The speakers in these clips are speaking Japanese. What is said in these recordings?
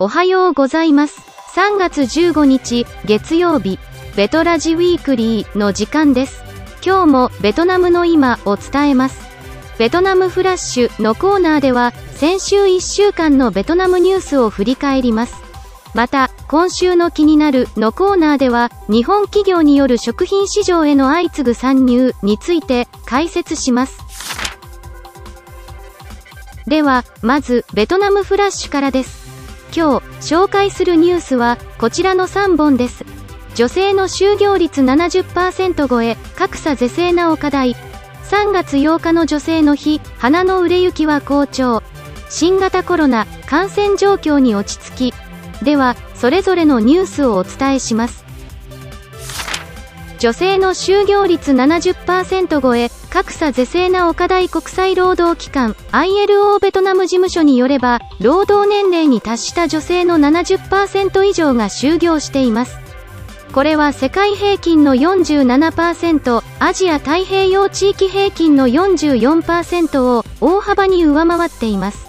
おはようございます。3月15日、月曜日、ベトラジウィークリーの時間です。今日もベトナムの今を伝えます。ベトナムフラッシュのコーナーでは、先週1週間のベトナムニュースを振り返ります。また、今週の気になるのコーナーでは、日本企業による食品市場への相次ぐ参入について解説します。では、まず、ベトナムフラッシュからです。今日、紹介するニュースは、こちらの3本です。女性の就業率70%超え、格差是正なお課題。3月8日の女性の日、花の売れ行きは好調。新型コロナ、感染状況に落ち着き。では、それぞれのニュースをお伝えします。女性の就業率70%超え、格差是正な岡大国際労働機関 ILO ベトナム事務所によれば、労働年齢に達した女性の70%以上が就業しています。これは世界平均の47%、アジア太平洋地域平均の44%を大幅に上回っています。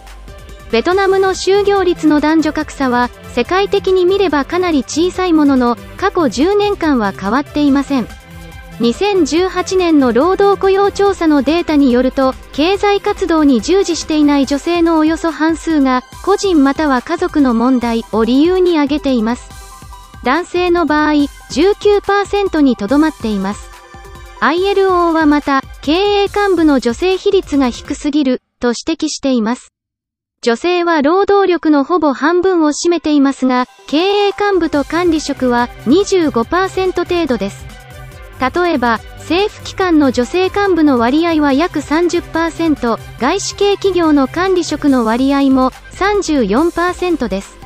ベトナムの就業率の男女格差は、世界的に見ればかなり小さいものの、過去10年間は変わっていません。2018年の労働雇用調査のデータによると、経済活動に従事していない女性のおよそ半数が、個人または家族の問題を理由に挙げています。男性の場合、19%にとどまっています。ILO はまた、経営幹部の女性比率が低すぎる、と指摘しています。女性は労働力のほぼ半分を占めていますが、経営幹部と管理職は25%程度です。例えば、政府機関の女性幹部の割合は約30%、外資系企業の管理職の割合も34%です。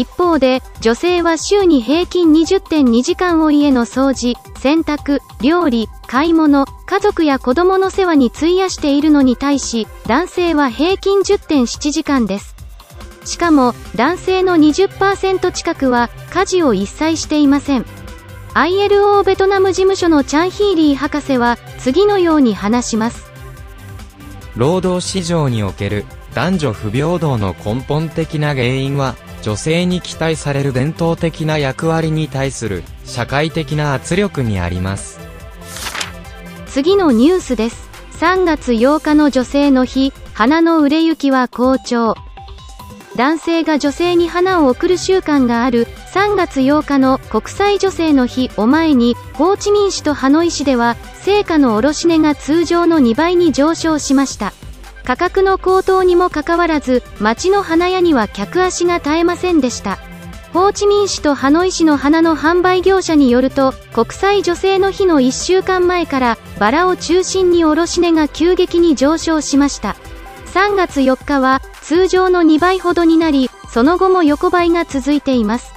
一方で、女性は週に平均20.2時間を家の掃除、洗濯、料理、買い物、家族や子供の世話に費やしているのに対し、男性は平均10.7時間です。しかも、男性の20%近くは、家事を一切していません。ILO ベトナム事務所のチャンヒーリー博士は、次のように話します。労働市場における男女不平等の根本的な原因は、女性に期待される伝統的な役割に対する社会的な圧力にあります。次のニュースです。3月8日の女性の日、花の売れ行きは好調。男性が女性に花を贈る習慣がある3月8日の国際女性の日を前に、ホーチミン市とハノイ市では、成果の卸値が通常の2倍に上昇しました。価格の高騰にもかかわらず、街の花屋には客足が絶えませんでした。ホーチミン市とハノイ市の花の販売業者によると、国際女性の日の1週間前から、バラを中心に卸値が急激に上昇しました。3月4日は、通常の2倍ほどになり、その後も横ばいが続いています。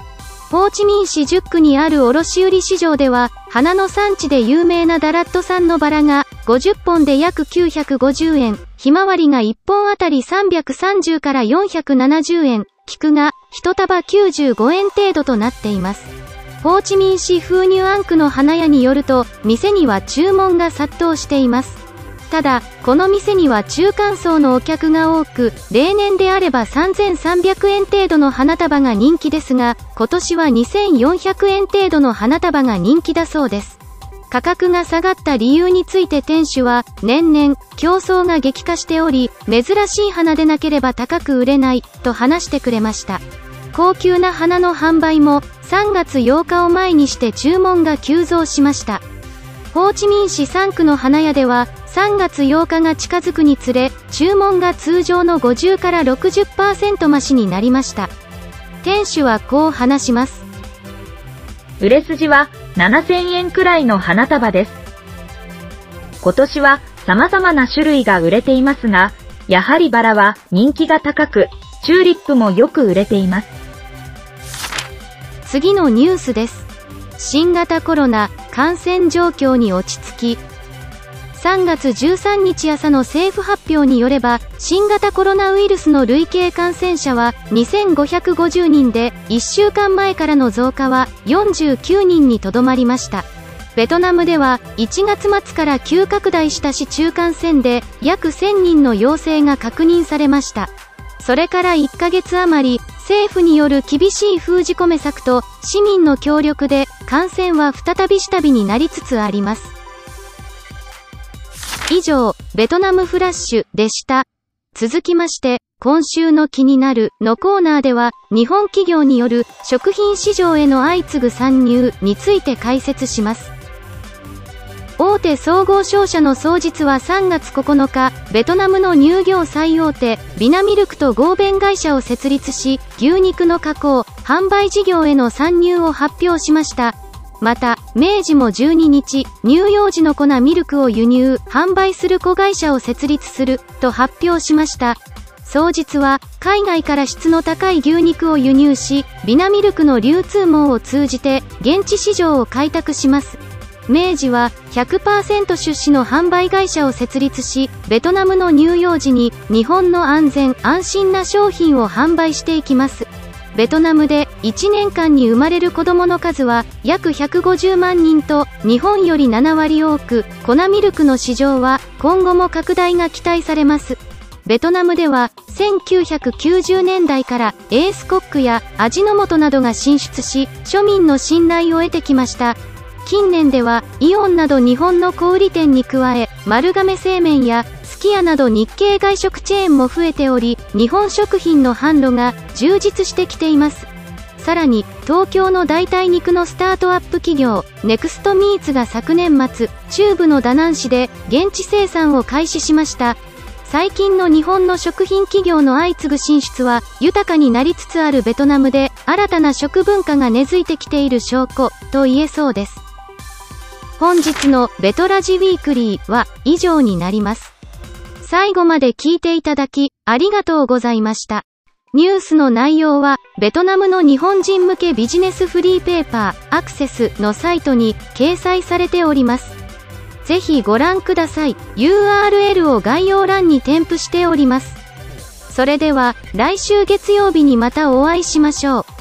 ホーチミン市10区にある卸売市場では、花の産地で有名なダラット産のバラが、50本で約950円、ひまわりが1本あたり330から470円、菊が1束95円程度となっています。ホーチミン市風ニュアンクの花屋によると、店には注文が殺到しています。ただ、この店には中間層のお客が多く、例年であれば3300円程度の花束が人気ですが、今年は2400円程度の花束が人気だそうです。価格が下がった理由について店主は、年々、競争が激化しており、珍しい花でなければ高く売れない、と話してくれました。高級な花の販売も、3月8日を前にして注文が急増しました。ホーチミン市3区の花屋では、3月8日が近づくにつれ、注文が通常の50から60%増しになりました。店主はこう話します。売れ筋は7000円くらいの花束です。今年は様々な種類が売れていますが、やはりバラは人気が高く、チューリップもよく売れています。次のニュースです。新型コロナ感染状況に落ち着き、3月13日朝の政府発表によれば、新型コロナウイルスの累計感染者は2550人で、1週間前からの増加は49人にとどまりました。ベトナムでは1月末から急拡大した市中感染で約1000人の陽性が確認されました。それから1ヶ月余り、政府による厳しい封じ込め策と市民の協力で感染は再び下火になりつつあります。以上、ベトナムフラッシュでした。続きまして、今週の気になるのコーナーでは、日本企業による食品市場への相次ぐ参入について解説します。大手総合商社の創実は3月9日、ベトナムの乳業最大手、ビナミルクと合弁会社を設立し、牛肉の加工、販売事業への参入を発表しました。また、明治も12日、乳幼児の粉ミルクを輸入、販売する子会社を設立する、と発表しました。総実は、海外から質の高い牛肉を輸入し、ビナミルクの流通網を通じて、現地市場を開拓します。明治は100%出資の販売会社を設立し、ベトナムの乳幼児に日本の安全安心な商品を販売していきます。ベトナムで1年間に生まれる子供の数は約150万人と日本より7割多く、粉ミルクの市場は今後も拡大が期待されます。ベトナムでは1990年代からエースコックや味の素などが進出し、庶民の信頼を得てきました。近年では、イオンなど日本の小売店に加え、丸亀製麺や、すき家など日系外食チェーンも増えており、日本食品の販路が充実してきています。さらに、東京の代替肉のスタートアップ企業、ネクストミーツが昨年末、中部のダナン市で現地生産を開始しました。最近の日本の食品企業の相次ぐ進出は、豊かになりつつあるベトナムで、新たな食文化が根付いてきている証拠、と言えそうです。本日のベトラジウィークリーは以上になります。最後まで聞いていただき、ありがとうございました。ニュースの内容は、ベトナムの日本人向けビジネスフリーペーパー、アクセスのサイトに掲載されております。ぜひご覧ください。URL を概要欄に添付しております。それでは、来週月曜日にまたお会いしましょう。